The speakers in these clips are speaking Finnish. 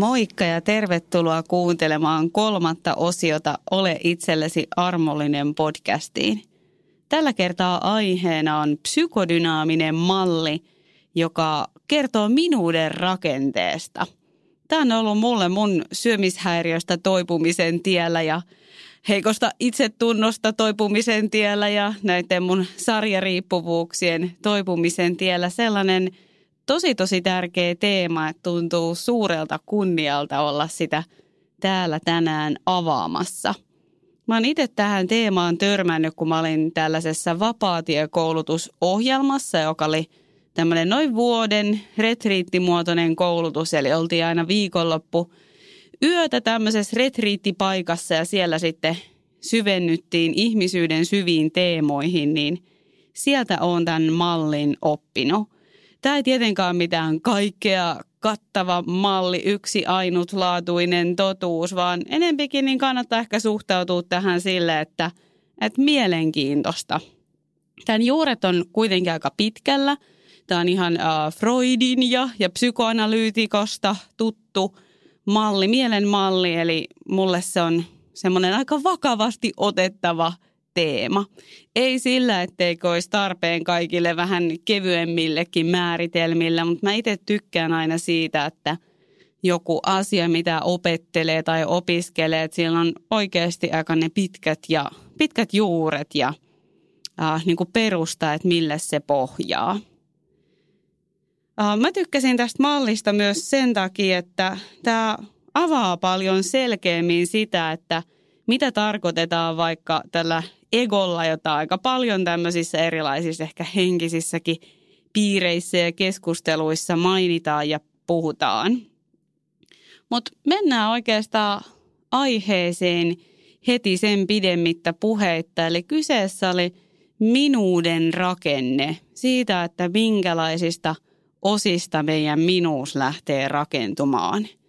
Moikka ja tervetuloa kuuntelemaan kolmatta osiota Ole itsellesi armollinen podcastiin. Tällä kertaa aiheena on psykodynaaminen malli, joka kertoo minuuden rakenteesta. Tämä on ollut mulle mun syömishäiriöstä toipumisen tiellä ja heikosta itsetunnosta toipumisen tiellä ja näiden mun sarjariippuvuuksien toipumisen tiellä sellainen – tosi tosi tärkeä teema, että tuntuu suurelta kunnialta olla sitä täällä tänään avaamassa. Mä oon itse tähän teemaan törmännyt, kun mä olin tällaisessa vapaatiekoulutusohjelmassa, joka oli tämmöinen noin vuoden retriittimuotoinen koulutus, eli oltiin aina viikonloppu yötä tämmöisessä retriittipaikassa ja siellä sitten syvennyttiin ihmisyyden syviin teemoihin, niin sieltä on tämän mallin oppinut. Tämä ei tietenkään mitään kaikkea kattava malli, yksi ainutlaatuinen totuus, vaan enempikin niin kannattaa ehkä suhtautua tähän sille, että, että mielenkiintoista. Tämän juuret on kuitenkin aika pitkällä. Tämä on ihan uh, Freudin ja, ja psykoanalyytikosta tuttu malli, mielen malli, eli mulle se on semmoinen aika vakavasti otettava – teema. Ei sillä, etteikö olisi tarpeen kaikille vähän kevyemmillekin määritelmillä, mutta mä itse tykkään aina siitä, että joku asia, mitä opettelee tai opiskelee, että siellä on oikeasti aika ne pitkät, ja, pitkät juuret ja äh, niin kuin perusta, että mille se pohjaa. Äh, mä tykkäsin tästä mallista myös sen takia, että tämä avaa paljon selkeämmin sitä, että mitä tarkoitetaan vaikka tällä egolla, jota aika paljon tämmöisissä erilaisissa ehkä henkisissäkin piireissä ja keskusteluissa mainitaan ja puhutaan. Mutta mennään oikeastaan aiheeseen heti sen pidemmittä puheitta. Eli kyseessä oli minuuden rakenne siitä, että minkälaisista osista meidän minuus lähtee rakentumaan –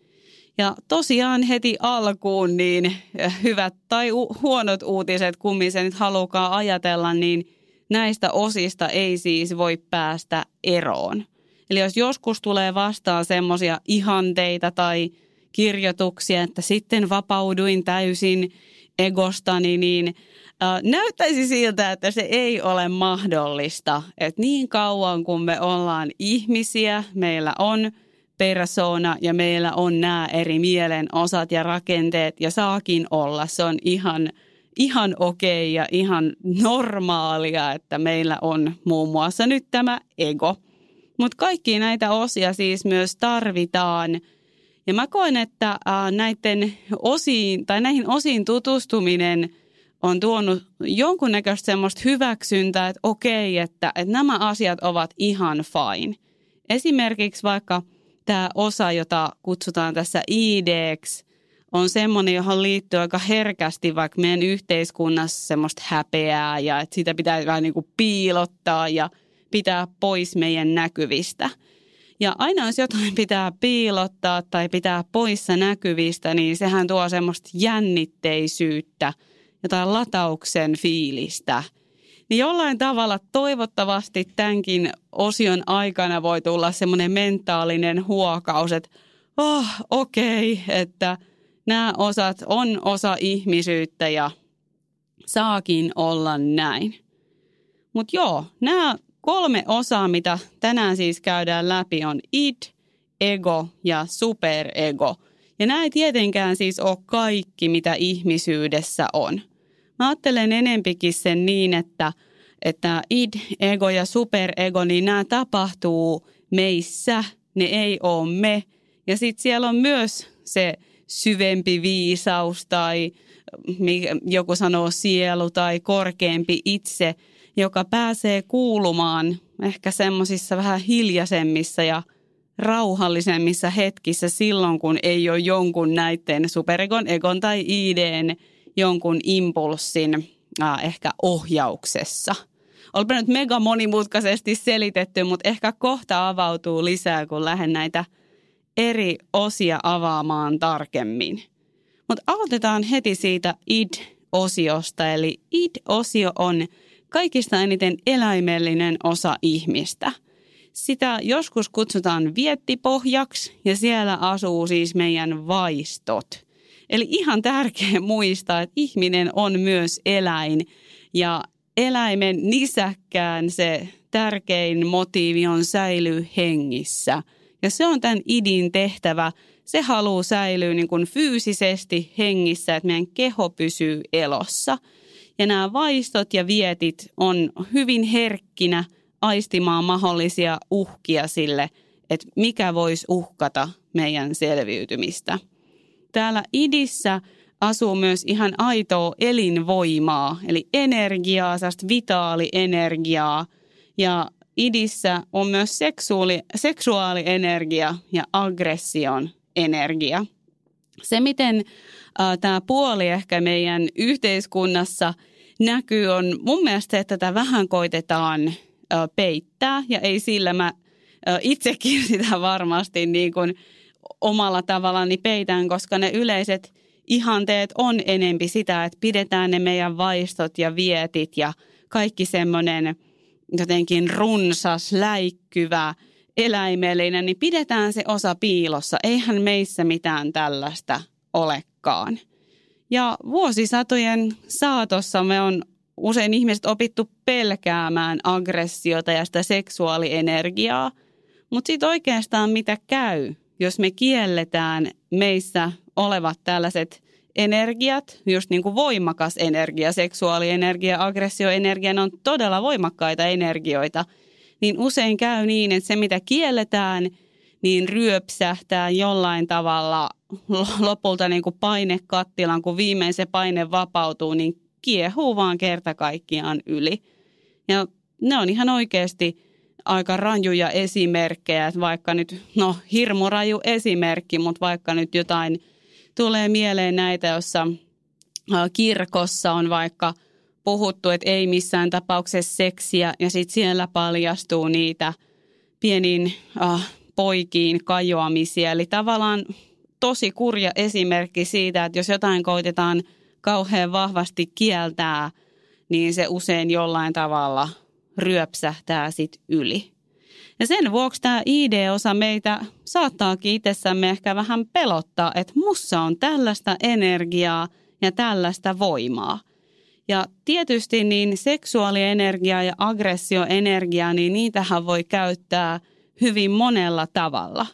ja tosiaan heti alkuun niin eh, hyvät tai huonot uutiset, kummin se nyt halukaa ajatella, niin näistä osista ei siis voi päästä eroon. Eli jos joskus tulee vastaan semmoisia ihanteita tai kirjoituksia, että sitten vapauduin täysin egostani, niin äh, näyttäisi siltä, että se ei ole mahdollista. Että niin kauan kun me ollaan ihmisiä, meillä on – persona ja meillä on nämä eri mielen osat ja rakenteet ja saakin olla. Se on ihan, ihan okei okay ja ihan normaalia, että meillä on muun muassa nyt tämä ego. Mutta kaikki näitä osia siis myös tarvitaan. Ja mä koen, että näiden osiin, tai näihin osiin tutustuminen on tuonut jonkunnäköistä semmoista hyväksyntää, että okei, että, että nämä asiat ovat ihan fine. Esimerkiksi vaikka – tämä osa, jota kutsutaan tässä IDX, on semmoinen, johon liittyy aika herkästi vaikka meidän yhteiskunnassa semmoista häpeää ja että sitä pitää vähän niin kuin piilottaa ja pitää pois meidän näkyvistä. Ja aina jos jotain pitää piilottaa tai pitää poissa näkyvistä, niin sehän tuo semmoista jännitteisyyttä, jotain latauksen fiilistä – niin jollain tavalla toivottavasti tämänkin osion aikana voi tulla semmoinen mentaalinen huokaus, että oh, okei, okay, että nämä osat on osa ihmisyyttä ja saakin olla näin. Mutta joo, nämä kolme osaa, mitä tänään siis käydään läpi, on id, ego ja superego. Ja nämä ei tietenkään siis ole kaikki, mitä ihmisyydessä on – Mä ajattelen enempikin sen niin, että, että id, ego ja superego, niin nämä tapahtuu meissä, ne ei ole me. Ja sitten siellä on myös se syvempi viisaus tai joku sanoo sielu tai korkeampi itse, joka pääsee kuulumaan ehkä semmoisissa vähän hiljaisemmissa ja rauhallisemmissa hetkissä silloin, kun ei ole jonkun näiden superegon, egon tai ideen jonkun impulssin äh, ehkä ohjauksessa. Olpa nyt mega monimutkaisesti selitetty, mutta ehkä kohta avautuu lisää, kun lähden näitä eri osia avaamaan tarkemmin. Mutta aloitetaan heti siitä id-osiosta, eli id-osio on kaikista eniten eläimellinen osa ihmistä. Sitä joskus kutsutaan viettipohjaksi ja siellä asuu siis meidän vaistot. Eli ihan tärkeä muistaa, että ihminen on myös eläin ja eläimen nisäkkään se tärkein motiivi on säilyä hengissä. Ja se on tämän idin tehtävä. Se haluaa säilyä niin kuin fyysisesti hengissä, että meidän keho pysyy elossa. Ja nämä vaistot ja vietit on hyvin herkkinä aistimaan mahdollisia uhkia sille, että mikä voisi uhkata meidän selviytymistä. Täällä idissä asuu myös ihan aitoa elinvoimaa, eli energiaa, sellaista vitaalienergiaa. Ja idissä on myös seksuaali, seksuaalienergia ja aggression energia. Se, miten äh, tämä puoli ehkä meidän yhteiskunnassa näkyy, on mun mielestä, että tätä vähän koitetaan äh, peittää. Ja ei sillä mä äh, itsekin sitä varmasti niin kuin omalla tavallani peitän, koska ne yleiset ihanteet on enempi sitä, että pidetään ne meidän vaistot ja vietit ja kaikki semmoinen jotenkin runsas, läikkyvä, eläimellinen, niin pidetään se osa piilossa. Eihän meissä mitään tällaista olekaan. Ja vuosisatojen saatossa me on usein ihmiset opittu pelkäämään aggressiota ja sitä seksuaalienergiaa. Mutta sitten oikeastaan mitä käy, jos me kielletään meissä olevat tällaiset energiat, just niin kuin voimakas energia, seksuaalienergia, aggressioenergia, ne on todella voimakkaita energioita, niin usein käy niin, että se mitä kielletään, niin ryöpsähtää jollain tavalla lopulta niin kuin painekattilan, kun viimein se paine vapautuu, niin kiehuu vaan kerta kaikkiaan yli. Ja ne on ihan oikeasti aika rajuja esimerkkejä, että vaikka nyt, no hirmuraju esimerkki, mutta vaikka nyt jotain tulee mieleen näitä, jossa kirkossa on vaikka puhuttu, että ei missään tapauksessa seksiä ja sitten siellä paljastuu niitä pieniin äh, poikiin kajoamisia. Eli tavallaan tosi kurja esimerkki siitä, että jos jotain koitetaan kauhean vahvasti kieltää, niin se usein jollain tavalla ryöpsähtää sit yli. Ja sen vuoksi tämä ID-osa meitä saattaakin itsessämme ehkä vähän pelottaa, että mussa on tällaista energiaa ja tällaista voimaa. Ja tietysti niin seksuaalienergia ja aggressioenergia, niin niitähän voi käyttää hyvin monella tavalla.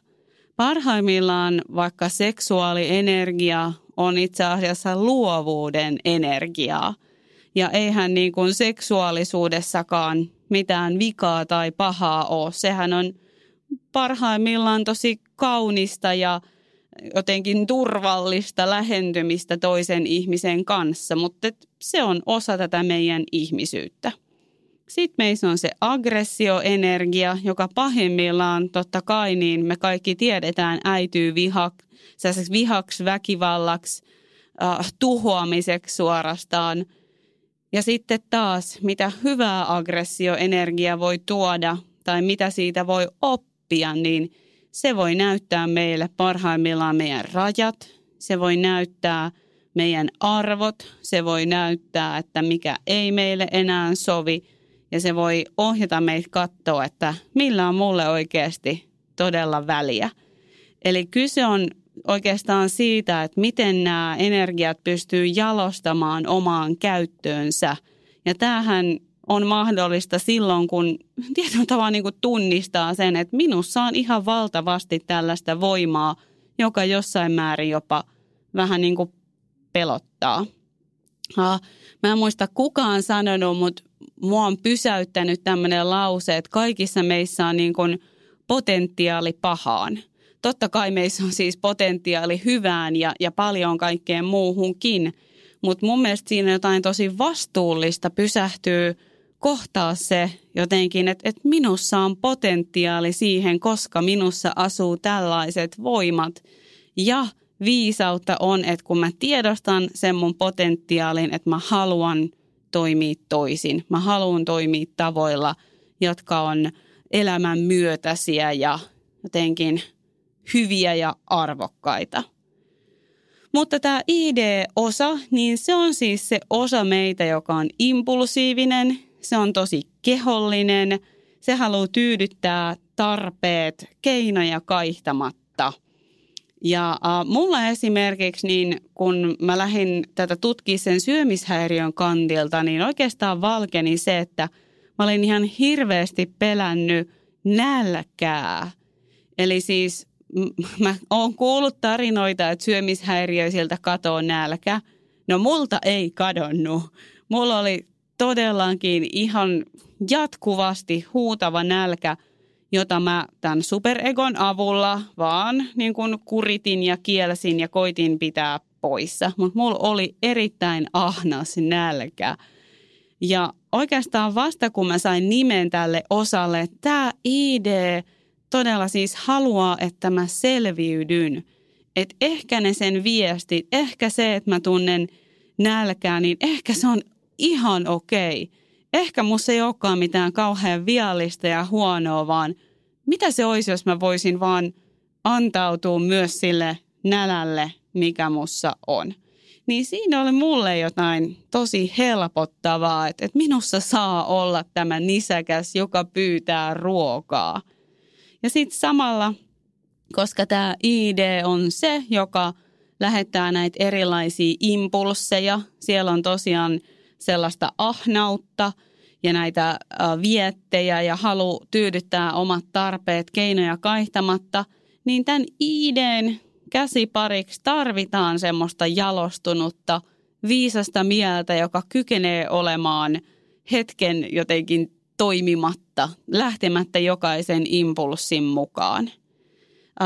Parhaimmillaan vaikka seksuaalienergia on itse asiassa luovuuden energiaa. Ja eihän niin kuin seksuaalisuudessakaan mitään vikaa tai pahaa ole. Sehän on parhaimmillaan tosi kaunista ja jotenkin turvallista lähentymistä toisen ihmisen kanssa, mutta se on osa tätä meidän ihmisyyttä. Sitten meissä on se aggressioenergia, joka pahimmillaan totta kai niin me kaikki tiedetään äityy vihak, vihaksi, väkivallaksi, äh, tuhoamiseksi suorastaan – ja sitten taas, mitä hyvää aggressioenergia voi tuoda tai mitä siitä voi oppia, niin se voi näyttää meille parhaimmillaan meidän rajat, se voi näyttää meidän arvot, se voi näyttää, että mikä ei meille enää sovi ja se voi ohjata meitä katsoa, että millä on mulle oikeasti todella väliä. Eli kyse on oikeastaan siitä, että miten nämä energiat pystyy jalostamaan omaan käyttöönsä. Ja tämähän on mahdollista silloin, kun tietyllä tavalla niin kuin tunnistaa sen, että minussa on ihan valtavasti tällaista voimaa, joka jossain määrin jopa vähän niin kuin pelottaa. Mä en muista kukaan sanonut, mutta mua on pysäyttänyt tämmöinen lause, että kaikissa meissä on niin kuin potentiaali pahaan – Totta kai meissä on siis potentiaali hyvään ja, ja paljon kaikkeen muuhunkin, mutta mun mielestä siinä jotain tosi vastuullista pysähtyy kohtaa se jotenkin, että, että minussa on potentiaali siihen, koska minussa asuu tällaiset voimat. Ja viisautta on, että kun mä tiedostan sen mun potentiaalin, että mä haluan toimia toisin. Mä haluan toimia tavoilla, jotka on elämän myötäisiä ja jotenkin – hyviä ja arvokkaita. Mutta tämä ID-osa, niin se on siis se osa meitä, joka on impulsiivinen, se on tosi kehollinen, se haluaa tyydyttää tarpeet keinoja kaihtamatta. Ja äh, mulla esimerkiksi, niin kun mä lähdin tätä tutkimaan sen syömishäiriön kantilta, niin oikeastaan valkeni se, että mä olin ihan hirveästi pelännyt nälkää. Eli siis mä oon kuullut tarinoita, että syömishäiriöisiltä katoo nälkä. No multa ei kadonnut. Mulla oli todellakin ihan jatkuvasti huutava nälkä, jota mä tämän superegon avulla vaan niin kuin kuritin ja kielsin ja koitin pitää poissa. Mutta mulla oli erittäin ahnas nälkä. Ja oikeastaan vasta kun mä sain nimen tälle osalle, tämä ID todella siis haluaa, että mä selviydyn. Että ehkä ne sen viestit, ehkä se, että mä tunnen nälkää, niin ehkä se on ihan okei. Ehkä musta ei olekaan mitään kauhean viallista ja huonoa, vaan mitä se olisi, jos mä voisin vaan antautua myös sille nälälle, mikä mussa on. Niin siinä oli mulle jotain tosi helpottavaa, että, että minussa saa olla tämä nisäkäs, joka pyytää ruokaa. Ja sitten samalla, koska tämä ID on se, joka lähettää näitä erilaisia impulseja, siellä on tosiaan – sellaista ahnautta ja näitä viettejä ja halu tyydyttää omat tarpeet keinoja kaihtamatta, niin tämän IDn käsipariksi tarvitaan semmoista jalostunutta, viisasta mieltä, joka kykenee olemaan hetken jotenkin toimimatta, lähtemättä jokaisen impulssin mukaan.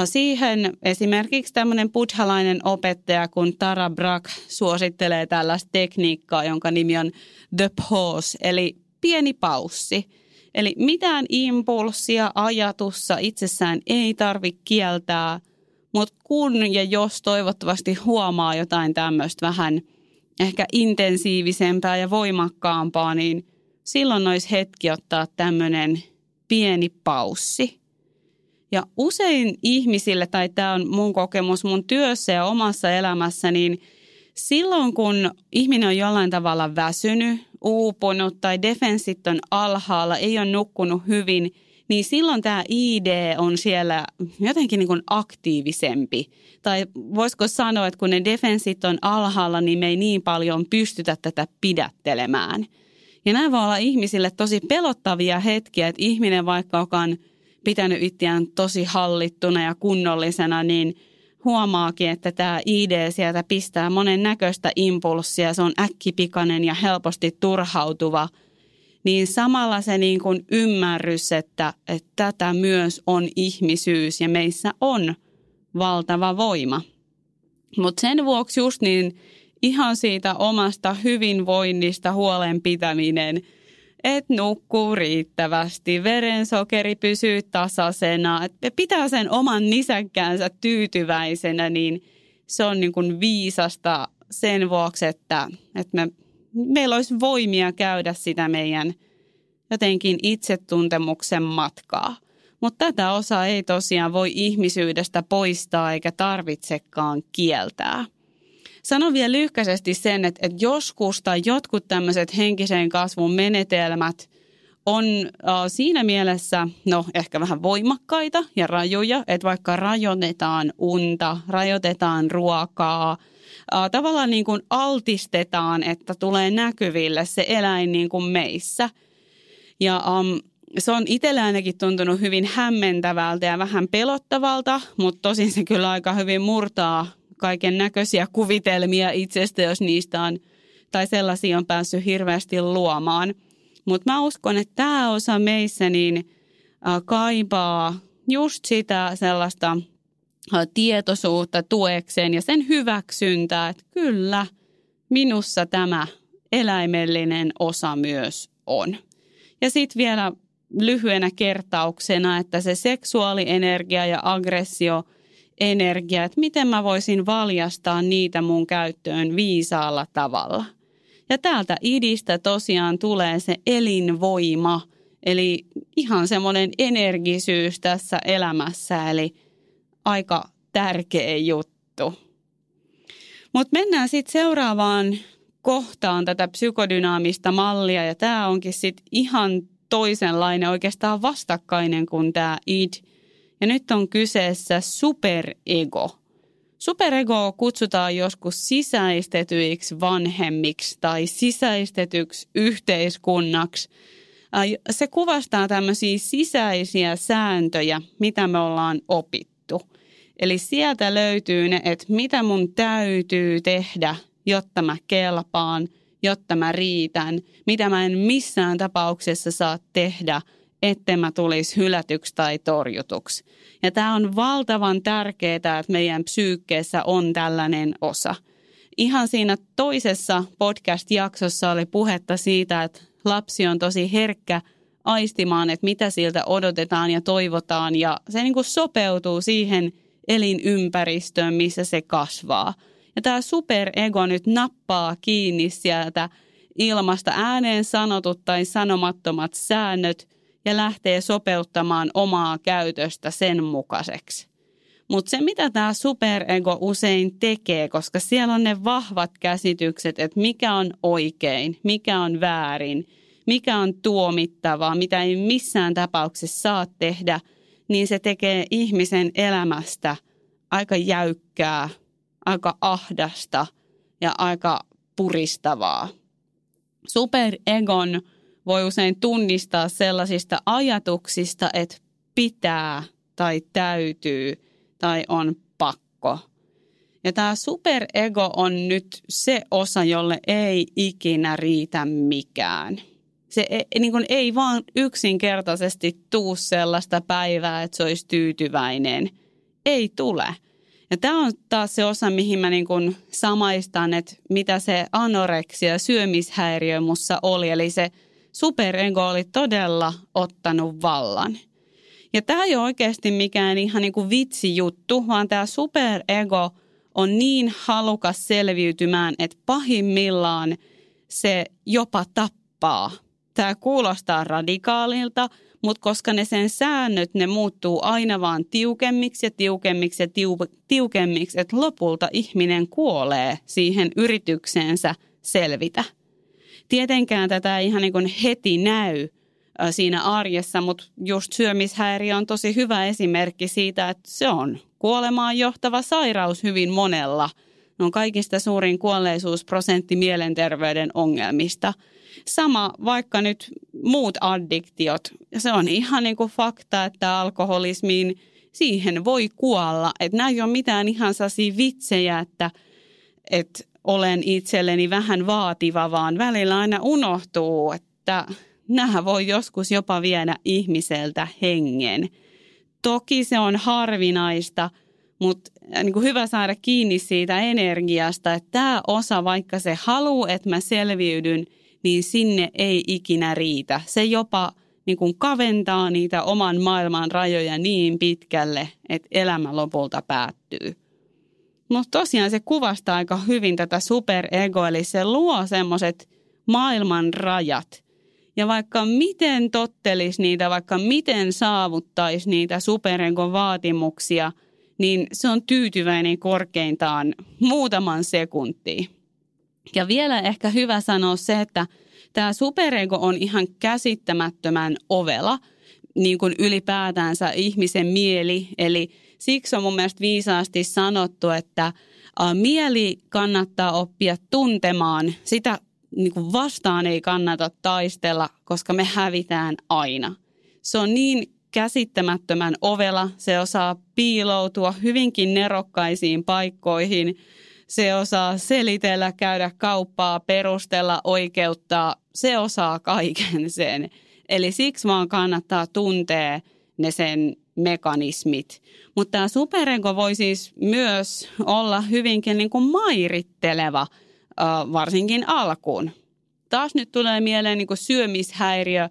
Siihen esimerkiksi tämmöinen buddhalainen opettaja kuin Tara Brach suosittelee tällaista tekniikkaa, jonka nimi on the pause, eli pieni paussi. Eli mitään impulssia ajatussa itsessään ei tarvitse kieltää, mutta kun ja jos toivottavasti huomaa jotain tämmöistä vähän ehkä intensiivisempää ja voimakkaampaa, niin silloin olisi hetki ottaa tämmöinen pieni paussi. Ja usein ihmisille, tai tämä on mun kokemus mun työssä ja omassa elämässä, niin silloin kun ihminen on jollain tavalla väsynyt, uupunut tai defenssit on alhaalla, ei ole nukkunut hyvin, niin silloin tämä ID on siellä jotenkin niin kuin aktiivisempi. Tai voisiko sanoa, että kun ne defenssit on alhaalla, niin me ei niin paljon pystytä tätä pidättelemään. Ja nämä voi olla ihmisille tosi pelottavia hetkiä, että ihminen vaikka on pitänyt itseään tosi hallittuna ja kunnollisena, niin huomaakin, että tämä ID sieltä pistää monen näköistä impulssia, se on äkkipikainen ja helposti turhautuva, niin samalla se niin kuin ymmärrys, että, että tätä myös on ihmisyys ja meissä on valtava voima. Mutta sen vuoksi just niin ihan siitä omasta hyvinvoinnista huolen pitäminen – että nukkuu riittävästi, verensokeri pysyy tasaisena, että pitää sen oman nisäkkäänsä tyytyväisenä, niin se on niin kuin viisasta sen vuoksi, että, että me, meillä olisi voimia käydä sitä meidän jotenkin itsetuntemuksen matkaa. Mutta tätä osaa ei tosiaan voi ihmisyydestä poistaa eikä tarvitsekaan kieltää. Sanon vielä lyhkäisesti sen, että, että joskus tai jotkut tämmöiset henkisen kasvun menetelmät on äh, siinä mielessä, no ehkä vähän voimakkaita ja rajoja, että vaikka rajoitetaan unta, rajoitetaan ruokaa, äh, tavallaan niin kuin altistetaan, että tulee näkyville se eläin niin kuin meissä. Ja um, se on itsellä ainakin tuntunut hyvin hämmentävältä ja vähän pelottavalta, mutta tosin se kyllä aika hyvin murtaa kaiken näköisiä kuvitelmia itsestä, jos niistä on, tai sellaisia on päässyt hirveästi luomaan. Mutta mä uskon, että tämä osa meissä niin kaipaa just sitä sellaista tietoisuutta tuekseen ja sen hyväksyntää, että kyllä, minussa tämä eläimellinen osa myös on. Ja sitten vielä lyhyenä kertauksena, että se seksuaalienergia ja aggressio – energia, että miten mä voisin valjastaa niitä mun käyttöön viisaalla tavalla. Ja täältä idistä tosiaan tulee se elinvoima, eli ihan semmoinen energisyys tässä elämässä, eli aika tärkeä juttu. Mutta mennään sitten seuraavaan kohtaan tätä psykodynaamista mallia, ja tämä onkin sitten ihan toisenlainen, oikeastaan vastakkainen kuin tämä id. Ja nyt on kyseessä superego. Superego kutsutaan joskus sisäistetyiksi vanhemmiksi tai sisäistetyksi yhteiskunnaksi. Se kuvastaa tämmöisiä sisäisiä sääntöjä, mitä me ollaan opittu. Eli sieltä löytyy ne, että mitä mun täytyy tehdä, jotta mä kelpaan – jotta mä riitän, mitä mä en missään tapauksessa saa tehdä, ettei mä tulisi hylätyksi tai torjutuksi. Ja tämä on valtavan tärkeää, että meidän psyykkeessä on tällainen osa. Ihan siinä toisessa podcast-jaksossa oli puhetta siitä, että lapsi on tosi herkkä aistimaan, että mitä siltä odotetaan ja toivotaan ja se niin kuin sopeutuu siihen elinympäristöön, missä se kasvaa – ja tämä superego nyt nappaa kiinni sieltä ilmasta ääneen sanotut tai sanomattomat säännöt ja lähtee sopeuttamaan omaa käytöstä sen mukaiseksi. Mutta se, mitä tämä superego usein tekee, koska siellä on ne vahvat käsitykset, että mikä on oikein, mikä on väärin, mikä on tuomittavaa, mitä ei missään tapauksessa saa tehdä, niin se tekee ihmisen elämästä aika jäykkää, aika ahdasta ja aika puristavaa. Superegon voi usein tunnistaa sellaisista ajatuksista, että pitää tai täytyy tai on pakko. Ja tämä superego on nyt se osa, jolle ei ikinä riitä mikään. Se ei, niin kuin ei vaan yksinkertaisesti tuu sellaista päivää, että se olisi tyytyväinen. Ei tule. Ja tämä on taas se osa, mihin mä niin kuin samaistan, että mitä se anoreksia, syömishäiriö mussa oli. Eli se superego oli todella ottanut vallan. Ja tämä ei ole oikeasti mikään ihan niin kuin vitsijuttu, vaan tämä superego on niin halukas selviytymään, että pahimmillaan se jopa tappaa. Tämä kuulostaa radikaalilta, mutta koska ne sen säännöt, ne muuttuu aina vaan tiukemmiksi ja tiukemmiksi ja tiu, tiukemmiksi, että lopulta ihminen kuolee siihen yritykseensä selvitä. Tietenkään tätä ei ihan niin kuin heti näy siinä arjessa, mutta just syömishäiriö on tosi hyvä esimerkki siitä, että se on kuolemaan johtava sairaus hyvin monella. Ne on kaikista suurin kuolleisuusprosentti mielenterveyden ongelmista – Sama vaikka nyt muut addiktiot. Se on ihan niin kuin fakta, että alkoholismiin siihen voi kuolla. Että nämä ei ole mitään ihan sellaisia vitsejä, että, että olen itselleni vähän vaativa, vaan välillä aina unohtuu, että nämä voi joskus jopa viedä ihmiseltä hengen. Toki se on harvinaista, mutta äh, niin kuin hyvä saada kiinni siitä energiasta, että tämä osa, vaikka se haluaa, että mä selviydyn – niin sinne ei ikinä riitä. Se jopa niin kuin kaventaa niitä oman maailman rajoja niin pitkälle, että elämä lopulta päättyy. Mutta tosiaan se kuvastaa aika hyvin tätä superego, eli se luo semmoiset maailman rajat. Ja vaikka miten tottelisi niitä, vaikka miten saavuttaisi niitä superegon vaatimuksia, niin se on tyytyväinen korkeintaan muutaman sekuntiin. Ja vielä ehkä hyvä sanoa se, että tämä superego on ihan käsittämättömän ovela, niin kuin ylipäätänsä ihmisen mieli. Eli siksi on mun mielestä viisaasti sanottu, että mieli kannattaa oppia tuntemaan. Sitä niin kuin vastaan ei kannata taistella, koska me hävitään aina. Se on niin käsittämättömän ovela, se osaa piiloutua hyvinkin nerokkaisiin paikkoihin – se osaa selitellä, käydä kauppaa, perustella, oikeuttaa. Se osaa kaiken sen. Eli siksi vaan kannattaa tuntea ne sen mekanismit. Mutta tämä superego voi siis myös olla hyvinkin niin kuin mairitteleva, varsinkin alkuun. Taas nyt tulee mieleen niin kuin syömishäiriö.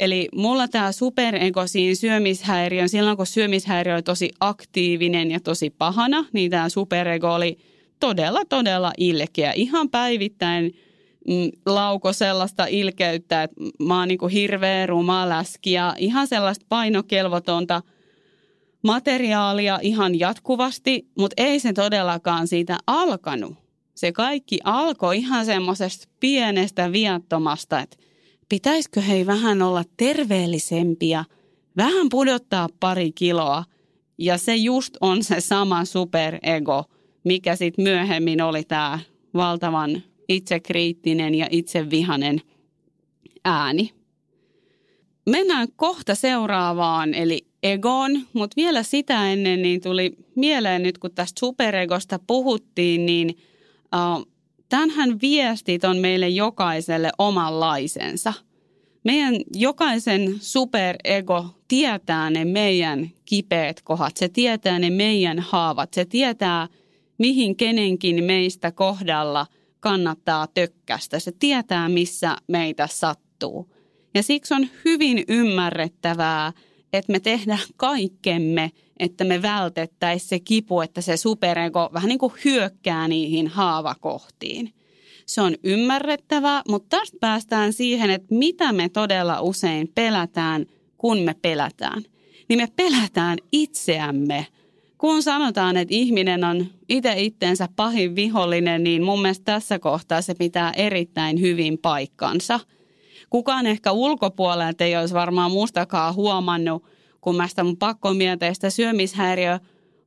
Eli mulla tämä superego siinä syömishäiriön, silloin kun syömishäiriö oli tosi aktiivinen ja tosi pahana, niin tämä superego oli – todella, todella ilkeä. Ihan päivittäin lauko sellaista ilkeyttä, että mä oon niin hirveä ruma läski ja ihan sellaista painokelvotonta materiaalia ihan jatkuvasti, mutta ei se todellakaan siitä alkanut. Se kaikki alkoi ihan semmoisesta pienestä viattomasta, että pitäisikö hei vähän olla terveellisempiä, vähän pudottaa pari kiloa. Ja se just on se sama superego, mikä sitten myöhemmin oli tämä valtavan itsekriittinen ja itsevihanen ääni. Mennään kohta seuraavaan, eli egoon, mutta vielä sitä ennen niin tuli mieleen nyt, kun tästä superegosta puhuttiin, niin uh, tämänhän viestit on meille jokaiselle omanlaisensa. Meidän jokaisen superego tietää ne meidän kipeät kohdat, se tietää ne meidän haavat, se tietää mihin kenenkin meistä kohdalla kannattaa tökkästä, se tietää missä meitä sattuu. Ja siksi on hyvin ymmärrettävää, että me tehdään kaikkemme, että me vältettäisiin se kipu, että se superego vähän niin kuin hyökkää niihin haavakohtiin. Se on ymmärrettävää, mutta tästä päästään siihen, että mitä me todella usein pelätään, kun me pelätään. Niin me pelätään itseämme. Kun sanotaan, että ihminen on itse itteensä pahin vihollinen, niin mun mielestä tässä kohtaa se pitää erittäin hyvin paikkansa – kukaan ehkä ulkopuolelta ei olisi varmaan mustakaan huomannut, kun mä sitä mun pakkomieteistä syömishäiriö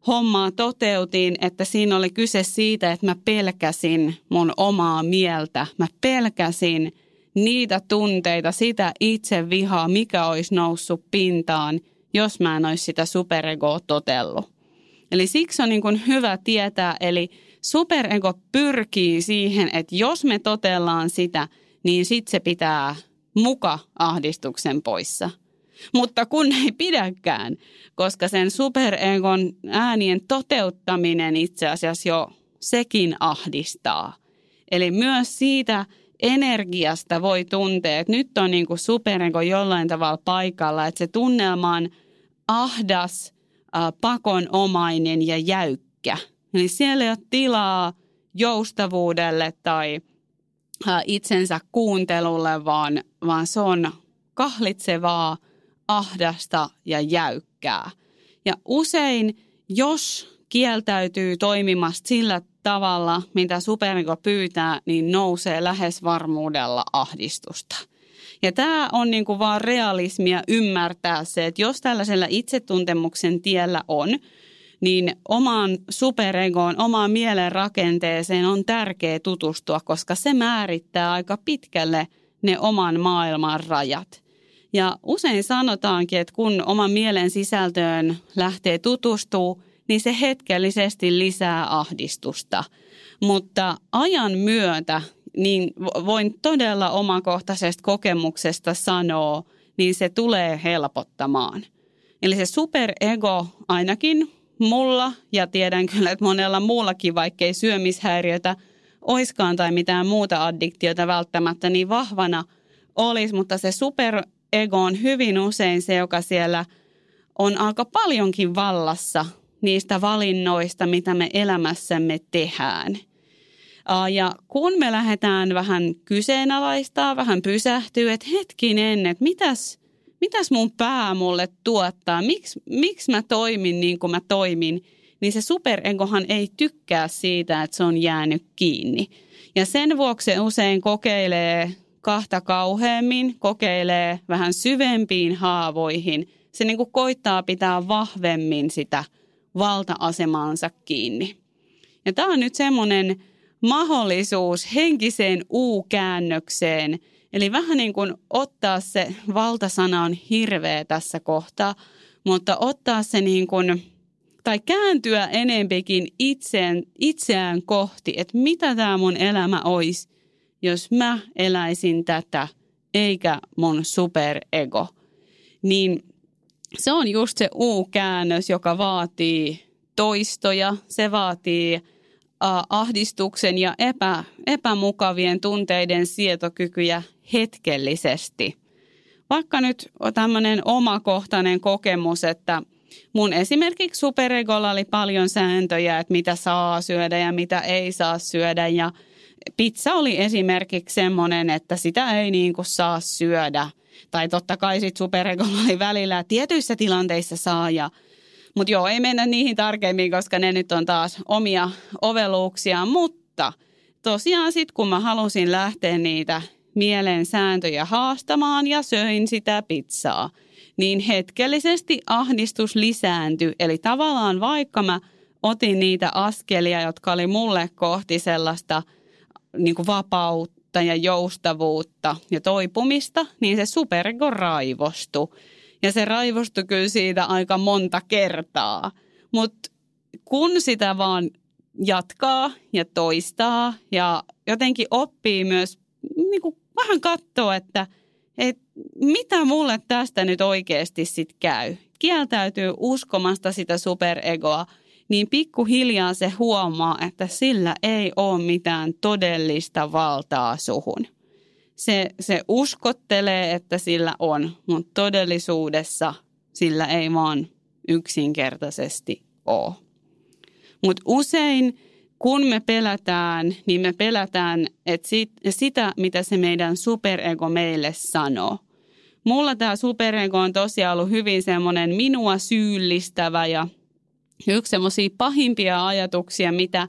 hommaa toteutin, että siinä oli kyse siitä, että mä pelkäsin mun omaa mieltä. Mä pelkäsin niitä tunteita, sitä itse vihaa, mikä olisi noussut pintaan, jos mä en olisi sitä superegoa totellut. Eli siksi on niin kuin hyvä tietää, eli superego pyrkii siihen, että jos me totellaan sitä, niin sitten se pitää muka ahdistuksen poissa. Mutta kun ei pidäkään, koska sen superegon äänien toteuttaminen itse asiassa jo sekin ahdistaa. Eli myös siitä energiasta voi tuntea, että nyt on niin kuin superego jollain tavalla paikalla, että se tunnelma on ahdas, pakonomainen ja jäykkä. Eli siellä ei ole tilaa joustavuudelle tai itsensä kuuntelulle, vaan, vaan se on kahlitsevaa, ahdasta ja jäykkää. Ja usein, jos kieltäytyy toimimasta sillä tavalla, mitä superniko pyytää, niin nousee lähes varmuudella ahdistusta. Ja tämä on niin kuin vaan realismia ymmärtää se, että jos tällaisella itsetuntemuksen tiellä on – niin omaan superegoon, omaan mielen rakenteeseen on tärkeää tutustua, koska se määrittää aika pitkälle ne oman maailman rajat. Ja usein sanotaankin, että kun oman mielen sisältöön lähtee tutustuu, niin se hetkellisesti lisää ahdistusta. Mutta ajan myötä, niin voin todella omakohtaisesta kokemuksesta sanoa, niin se tulee helpottamaan. Eli se superego ainakin mulla ja tiedän kyllä, että monella muullakin, vaikkei syömishäiriötä oiskaan tai mitään muuta addiktiota välttämättä niin vahvana olisi, mutta se superego on hyvin usein se, joka siellä on aika paljonkin vallassa niistä valinnoista, mitä me elämässämme tehdään. Ja kun me lähdetään vähän kyseenalaistaa, vähän pysähtyy, että hetkinen, että mitäs – mitäs mun pää mulle tuottaa, miksi, miksi mä toimin niin kuin mä toimin, niin se superegohan ei tykkää siitä, että se on jäänyt kiinni. Ja sen vuoksi se usein kokeilee kahta kauheammin, kokeilee vähän syvempiin haavoihin. Se niin kuin koittaa pitää vahvemmin sitä valta-asemaansa kiinni. Ja tämä on nyt semmoinen mahdollisuus henkiseen u-käännökseen – Eli vähän niin kuin ottaa se, valtasana on hirveä tässä kohtaa, mutta ottaa se niin kuin, tai kääntyä enempikin itseään, itseään kohti, että mitä tämä mun elämä olisi, jos mä eläisin tätä, eikä mun superego. Niin se on just se U-käännös, joka vaatii toistoja, se vaatii ahdistuksen ja epä, epämukavien tunteiden sietokykyjä hetkellisesti. Vaikka nyt on tämmöinen omakohtainen kokemus, että mun esimerkiksi superegolla oli paljon sääntöjä, että mitä saa syödä ja mitä ei saa syödä ja pizza oli esimerkiksi semmoinen, että sitä ei niin kuin saa syödä. Tai totta kai sitten superegolla oli välillä tietyissä tilanteissa saa ja mutta joo, ei mennä niihin tarkemmin, koska ne nyt on taas omia oveluuksia. Mutta tosiaan sitten kun mä halusin lähteä niitä mielen sääntöjä haastamaan ja söin sitä pizzaa, niin hetkellisesti ahdistus lisääntyi. Eli tavallaan vaikka mä otin niitä askelia, jotka oli mulle kohti sellaista niin kuin vapautta ja joustavuutta ja toipumista, niin se superego raivostui. Ja se raivostui kyllä siitä aika monta kertaa. Mutta kun sitä vaan jatkaa ja toistaa ja jotenkin oppii myös niin kuin vähän katsoa, että, että mitä mulle tästä nyt oikeasti sitten käy. Kieltäytyy uskomasta sitä superegoa, niin pikkuhiljaa se huomaa, että sillä ei ole mitään todellista valtaa suhun. Se, se uskottelee, että sillä on, mutta todellisuudessa sillä ei vaan yksinkertaisesti ole. Mutta usein kun me pelätään, niin me pelätään että sit, sitä, mitä se meidän superego meille sanoo. Mulla tämä superego on tosiaan ollut hyvin semmoinen minua syyllistävä ja yksi semmoisia pahimpia ajatuksia, mitä,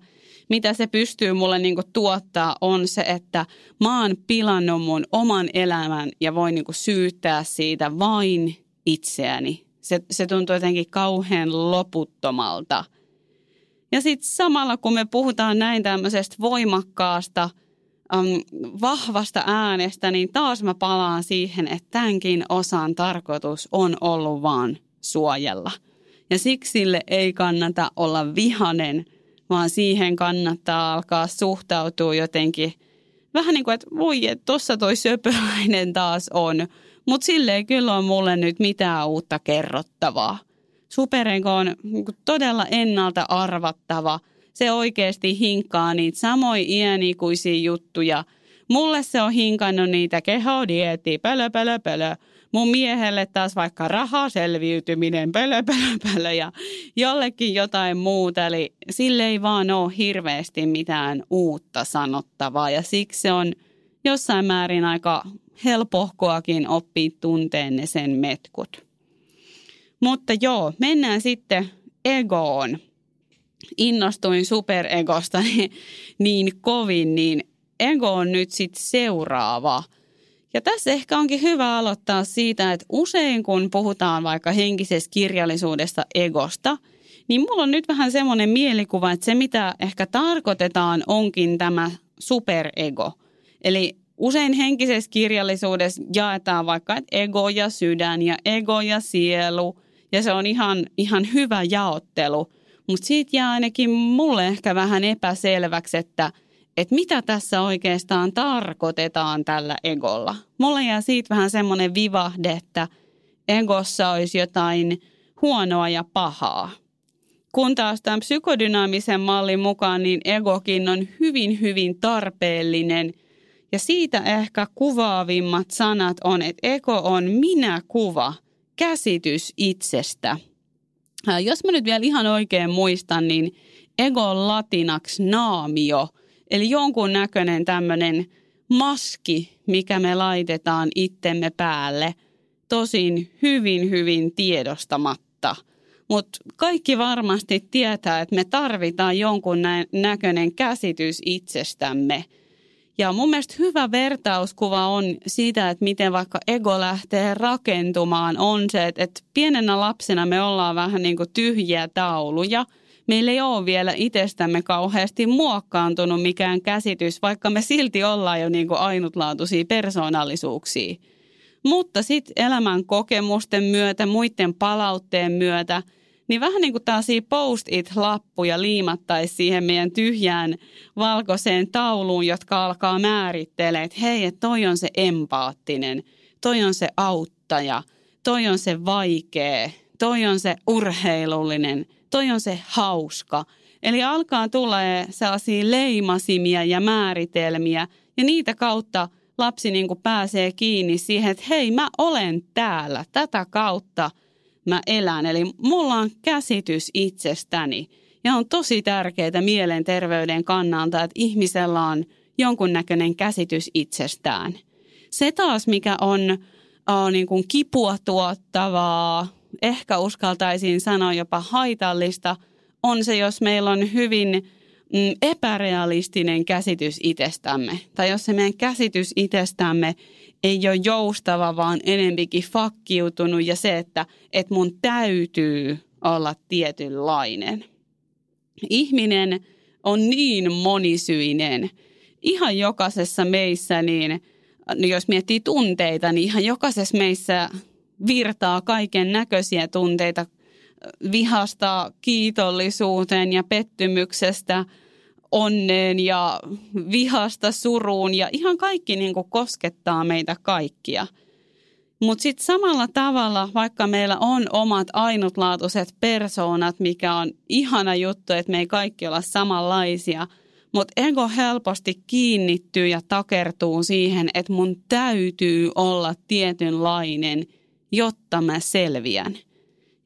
mitä se pystyy mulle niinku tuottaa, on se, että mä oon pilannut mun oman elämän ja voin niinku syyttää siitä vain itseäni. Se, se tuntuu jotenkin kauhean loputtomalta – ja sitten samalla kun me puhutaan näin tämmöisestä voimakkaasta, um, vahvasta äänestä, niin taas mä palaan siihen, että tämänkin osan tarkoitus on ollut vaan suojella. Ja siksi sille ei kannata olla vihanen, vaan siihen kannattaa alkaa suhtautua jotenkin vähän niin kuin, että voi, että tuossa toi söpöläinen taas on. Mutta sille ei kyllä ole mulle nyt mitään uutta kerrottavaa. Superego on niin todella ennalta arvattava. Se oikeasti hinkkaa niitä samoja iänikuisia juttuja. Mulle se on hinkannut niitä kehodietti, pölö, pölö, pölö. Mun miehelle taas vaikka rahaselviytyminen, pölö, pölö, pölö ja jollekin jotain muuta. Eli sille ei vaan ole hirveästi mitään uutta sanottavaa ja siksi se on jossain määrin aika helpohkoakin oppia tunteen sen metkut. Mutta joo, mennään sitten egoon. Innostuin superegosta niin kovin, niin ego on nyt sitten seuraava. Ja tässä ehkä onkin hyvä aloittaa siitä, että usein kun puhutaan vaikka henkisestä kirjallisuudesta egosta, niin mulla on nyt vähän semmoinen mielikuva, että se mitä ehkä tarkoitetaan onkin tämä superego. Eli usein henkisessä kirjallisuudessa jaetaan vaikka että ego ja sydän ja ego ja sielu – ja se on ihan, ihan hyvä jaottelu. Mutta siitä jää ainakin mulle ehkä vähän epäselväksi, että, että mitä tässä oikeastaan tarkoitetaan tällä egolla. Mulle jää siitä vähän semmoinen vivahde, että egossa olisi jotain huonoa ja pahaa. Kun taas tämän psykodynaamisen mallin mukaan, niin egokin on hyvin, hyvin tarpeellinen. Ja siitä ehkä kuvaavimmat sanat on, että ego on minä-kuva – käsitys itsestä. Jos mä nyt vielä ihan oikein muistan, niin ego on latinaksi naamio, eli jonkun näköinen tämmöinen maski, mikä me laitetaan itsemme päälle, tosin hyvin, hyvin tiedostamatta. Mutta kaikki varmasti tietää, että me tarvitaan jonkun näköinen käsitys itsestämme – ja mun mielestä hyvä vertauskuva on siitä, että miten vaikka ego lähtee rakentumaan, on se, että, pienenä lapsena me ollaan vähän niin kuin tyhjiä tauluja. Meillä ei ole vielä itsestämme kauheasti muokkaantunut mikään käsitys, vaikka me silti ollaan jo niin kuin ainutlaatuisia persoonallisuuksia. Mutta sitten elämän kokemusten myötä, muiden palautteen myötä – niin vähän niin kuin tällaisia post-it-lappuja liimattaisi siihen meidän tyhjään valkoiseen tauluun, jotka alkaa määrittelee, että hei, että toi on se empaattinen, toi on se auttaja, toi on se vaikea, toi on se urheilullinen, toi on se hauska. Eli alkaa tulla sellaisia leimasimia ja määritelmiä ja niitä kautta lapsi niin kuin pääsee kiinni siihen, että hei mä olen täällä tätä kautta – mä elän. Eli mulla on käsitys itsestäni. Ja on tosi tärkeää mielenterveyden kannalta, että ihmisellä on jonkunnäköinen käsitys itsestään. Se taas, mikä on on niin kuin kipua tuottavaa, ehkä uskaltaisin sanoa jopa haitallista, on se, jos meillä on hyvin mm, epärealistinen käsitys itsestämme. Tai jos se meidän käsitys itsestämme ei ole joustava, vaan enempikin fakkiutunut ja se, että, että mun täytyy olla tietynlainen. Ihminen on niin monisyinen. Ihan jokaisessa meissä, niin jos miettii tunteita, niin ihan jokaisessa meissä virtaa kaiken näköisiä tunteita vihasta kiitollisuuteen ja pettymyksestä onneen ja vihasta suruun ja ihan kaikki niin kuin koskettaa meitä kaikkia. Mutta sitten samalla tavalla, vaikka meillä on omat ainutlaatuiset persoonat, mikä on ihana juttu, että me ei kaikki olla samanlaisia, mutta ego helposti kiinnittyy ja takertuu siihen, että mun täytyy olla tietynlainen, jotta mä selviän.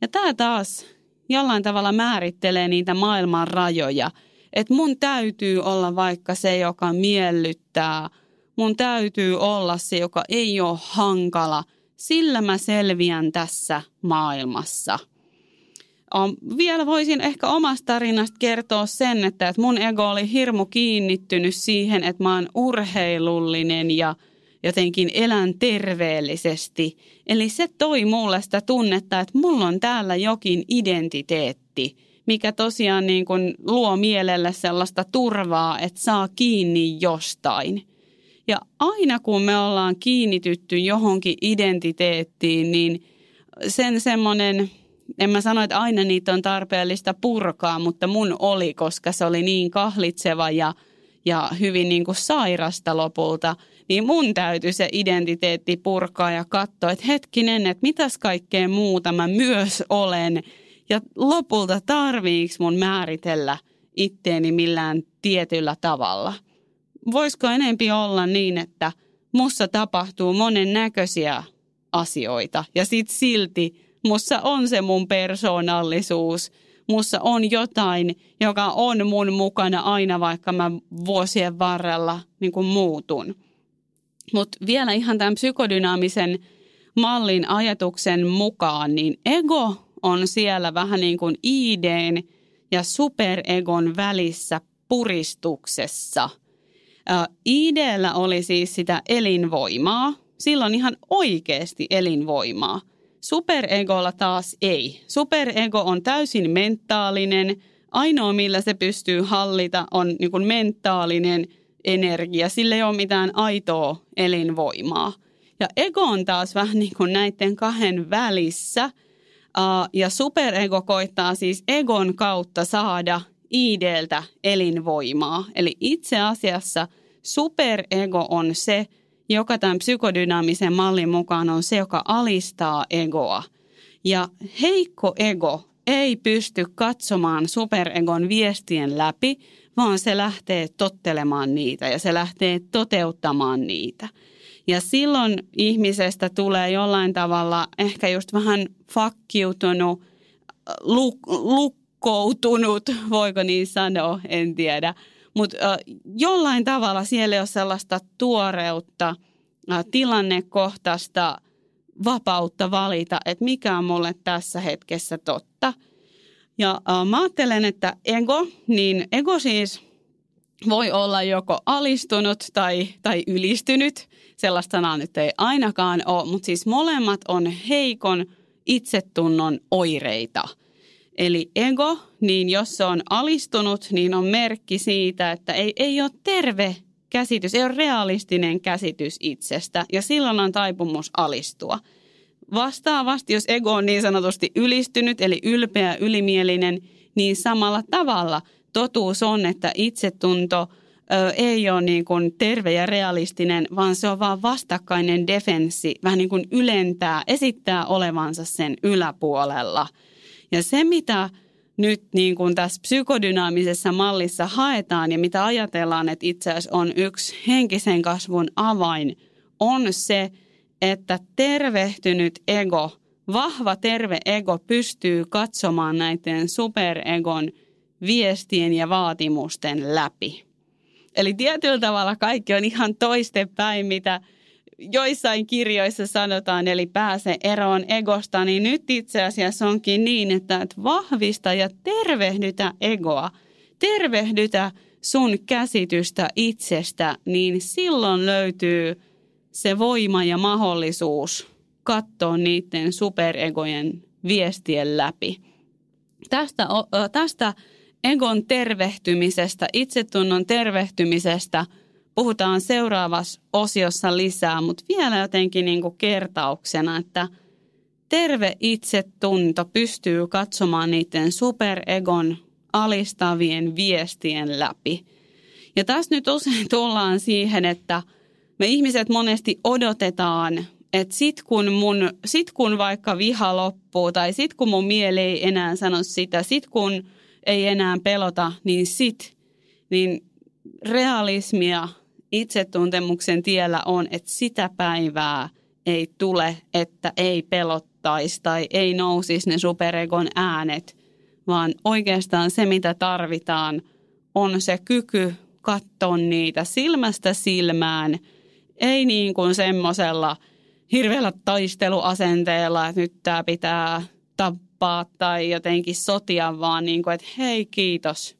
Ja tämä taas jollain tavalla määrittelee niitä maailman rajoja, että mun täytyy olla vaikka se, joka miellyttää, mun täytyy olla se, joka ei ole hankala, sillä mä selviän tässä maailmassa. Vielä voisin ehkä omasta tarinasta kertoa sen, että mun ego oli hirmu kiinnittynyt siihen, että mä oon urheilullinen ja – jotenkin elän terveellisesti. Eli se toi mulle sitä tunnetta, että mulla on täällä jokin identiteetti, mikä tosiaan niin kuin luo mielelle sellaista turvaa, että saa kiinni jostain. Ja aina kun me ollaan kiinnitytty johonkin identiteettiin, niin sen semmoinen, en mä sano, että aina niitä on tarpeellista purkaa, mutta mun oli, koska se oli niin kahlitseva ja, ja hyvin niin kuin sairasta lopulta – niin mun täytyy se identiteetti purkaa ja katsoa, että hetkinen, että mitäs kaikkea muuta mä myös olen. Ja lopulta tarviiks mun määritellä itteeni millään tietyllä tavalla. Voisiko enempi olla niin, että mussa tapahtuu monen näköisiä asioita ja sit silti mussa on se mun persoonallisuus, mussa on jotain, joka on mun mukana aina, vaikka mä vuosien varrella niin kuin muutun. Mutta vielä ihan tämän psykodynaamisen mallin ajatuksen mukaan, niin ego on siellä vähän niin kuin ideen ja superegon välissä puristuksessa. Ideellä oli siis sitä elinvoimaa, silloin ihan oikeasti elinvoimaa. Superegolla taas ei. Superego on täysin mentaalinen. Ainoa, millä se pystyy hallita, on niin kuin mentaalinen – energia, sillä ei ole mitään aitoa elinvoimaa. Ja ego on taas vähän niin kuin näiden kahden välissä. ja superego koittaa siis egon kautta saada ideeltä elinvoimaa. Eli itse asiassa superego on se, joka tämän psykodynaamisen mallin mukaan on se, joka alistaa egoa. Ja heikko ego ei pysty katsomaan superegon viestien läpi, vaan se lähtee tottelemaan niitä ja se lähtee toteuttamaan niitä. Ja silloin ihmisestä tulee jollain tavalla ehkä just vähän fakkiutunut, luk- lukkoutunut, voiko niin sanoa, en tiedä. Mutta jollain tavalla siellä ei ole sellaista tuoreutta, äh, tilannekohtaista vapautta valita, että mikä on mulle tässä hetkessä totta – ja äh, mä ajattelen, että ego, niin ego siis voi olla joko alistunut tai, tai ylistynyt. Sellaista sanaa nyt ei ainakaan ole, mutta siis molemmat on heikon itsetunnon oireita. Eli ego, niin jos se on alistunut, niin on merkki siitä, että ei, ei ole terve käsitys, ei ole realistinen käsitys itsestä ja silloin on taipumus alistua – Vastaavasti, jos ego on niin sanotusti ylistynyt, eli ylpeä, ylimielinen, niin samalla tavalla totuus on, että itsetunto ö, ei ole niin kuin terve ja realistinen, vaan se on vaan vastakkainen defenssi, vähän niin kuin ylentää, esittää olevansa sen yläpuolella. Ja se, mitä nyt niin kuin tässä psykodynaamisessa mallissa haetaan ja mitä ajatellaan, että itse asiassa on yksi henkisen kasvun avain, on se, että tervehtynyt ego, vahva terve ego pystyy katsomaan näiden superegon viestien ja vaatimusten läpi. Eli tietyllä tavalla kaikki on ihan toistepäin, mitä joissain kirjoissa sanotaan, eli pääse eroon egosta, niin nyt itse asiassa onkin niin, että vahvista ja tervehdytä egoa. tervehdytä sun käsitystä itsestä, niin silloin löytyy se voima ja mahdollisuus katsoa niiden superegojen viestien läpi. Tästä, tästä egon tervehtymisestä, itsetunnon tervehtymisestä puhutaan seuraavassa osiossa lisää, mutta vielä jotenkin niin kuin kertauksena, että terve itsetunto pystyy katsomaan niiden superegon alistavien viestien läpi. Ja tässä nyt usein tullaan siihen, että me ihmiset monesti odotetaan, että sit kun, mun, sit kun vaikka viha loppuu tai sit kun mun mieli ei enää sano sitä, sit kun ei enää pelota, niin sit, niin realismia itsetuntemuksen tiellä on, että sitä päivää ei tule, että ei pelottaisi tai ei nousisi ne superegon äänet, vaan oikeastaan se, mitä tarvitaan, on se kyky katsoa niitä silmästä silmään, ei niin kuin semmoisella hirveällä taisteluasenteella, että nyt tämä pitää tappaa tai jotenkin sotia, vaan niin kuin, että hei kiitos,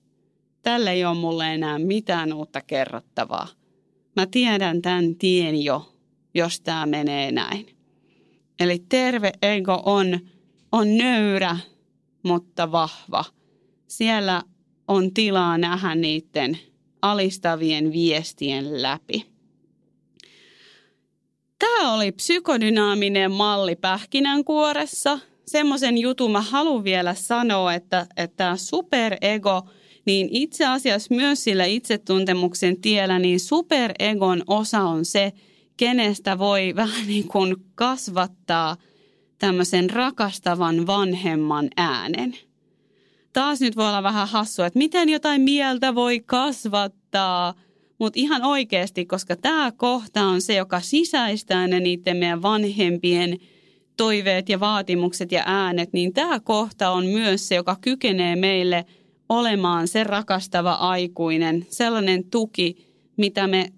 tälle ei ole mulle enää mitään uutta kerrottavaa. Mä tiedän tämän tien jo, jos tämä menee näin. Eli terve ego on, on nöyrä, mutta vahva. Siellä on tilaa nähdä niiden alistavien viestien läpi. Tämä oli psykodynaaminen malli pähkinänkuoressa. Semmoisen jutun mä haluan vielä sanoa, että, että superego, niin itse asiassa myös sillä itsetuntemuksen tiellä, niin superegon osa on se, kenestä voi vähän niin kuin kasvattaa tämmöisen rakastavan vanhemman äänen. Taas nyt voi olla vähän hassua, että miten jotain mieltä voi kasvattaa – mutta ihan oikeasti, koska tämä kohta on se, joka sisäistää ne niiden meidän vanhempien toiveet ja vaatimukset ja äänet, niin tämä kohta on myös se, joka kykenee meille olemaan se rakastava aikuinen, sellainen tuki, mitä me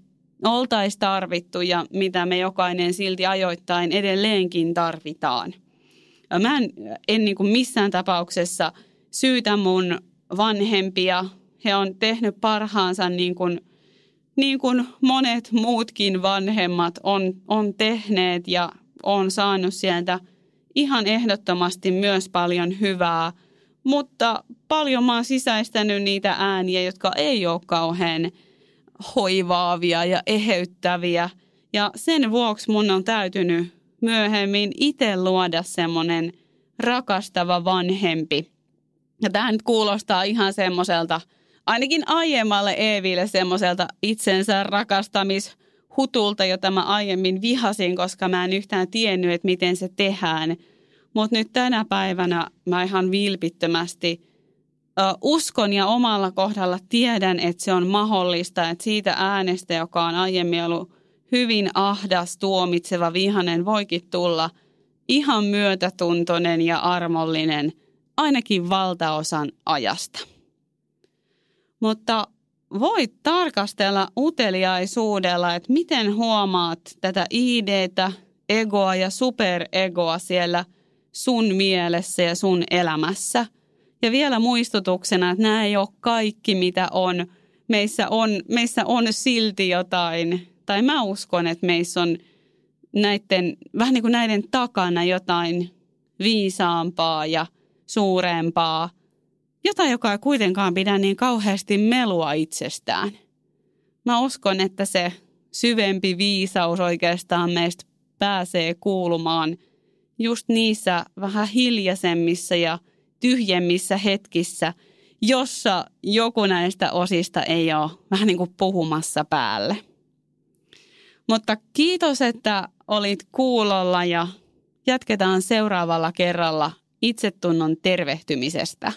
oltaisiin tarvittu ja mitä me jokainen silti ajoittain edelleenkin tarvitaan. Mä en, en niin kuin missään tapauksessa syytä mun vanhempia. He on tehnyt parhaansa niin kuin – niin kuin monet muutkin vanhemmat on, on tehneet ja on saanut sieltä ihan ehdottomasti myös paljon hyvää, mutta paljon mä oon sisäistänyt niitä ääniä, jotka ei ole kauhean hoivaavia ja eheyttäviä. Ja sen vuoksi mun on täytynyt myöhemmin itse luoda semmoinen rakastava vanhempi. Ja tämä nyt kuulostaa ihan semmoiselta – ainakin aiemmalle Eeville semmoiselta itsensä rakastamishutulta, jota mä aiemmin vihasin, koska mä en yhtään tiennyt, että miten se tehdään. Mutta nyt tänä päivänä mä ihan vilpittömästi uh, uskon ja omalla kohdalla tiedän, että se on mahdollista, että siitä äänestä, joka on aiemmin ollut hyvin ahdas, tuomitseva, vihanen, voikin tulla ihan myötätuntoinen ja armollinen ainakin valtaosan ajasta mutta voit tarkastella uteliaisuudella, että miten huomaat tätä ideitä, egoa ja superegoa siellä sun mielessä ja sun elämässä. Ja vielä muistutuksena, että nämä ei ole kaikki, mitä on. Meissä on, meissä on silti jotain, tai mä uskon, että meissä on näiden, vähän niin kuin näiden takana jotain viisaampaa ja suurempaa – jotain, joka ei kuitenkaan pidä niin kauheasti melua itsestään. Mä uskon, että se syvempi viisaus oikeastaan meistä pääsee kuulumaan just niissä vähän hiljaisemmissa ja tyhjemmissä hetkissä, jossa joku näistä osista ei ole vähän niin kuin puhumassa päälle. Mutta kiitos, että olit kuulolla ja jatketaan seuraavalla kerralla itsetunnon tervehtymisestä.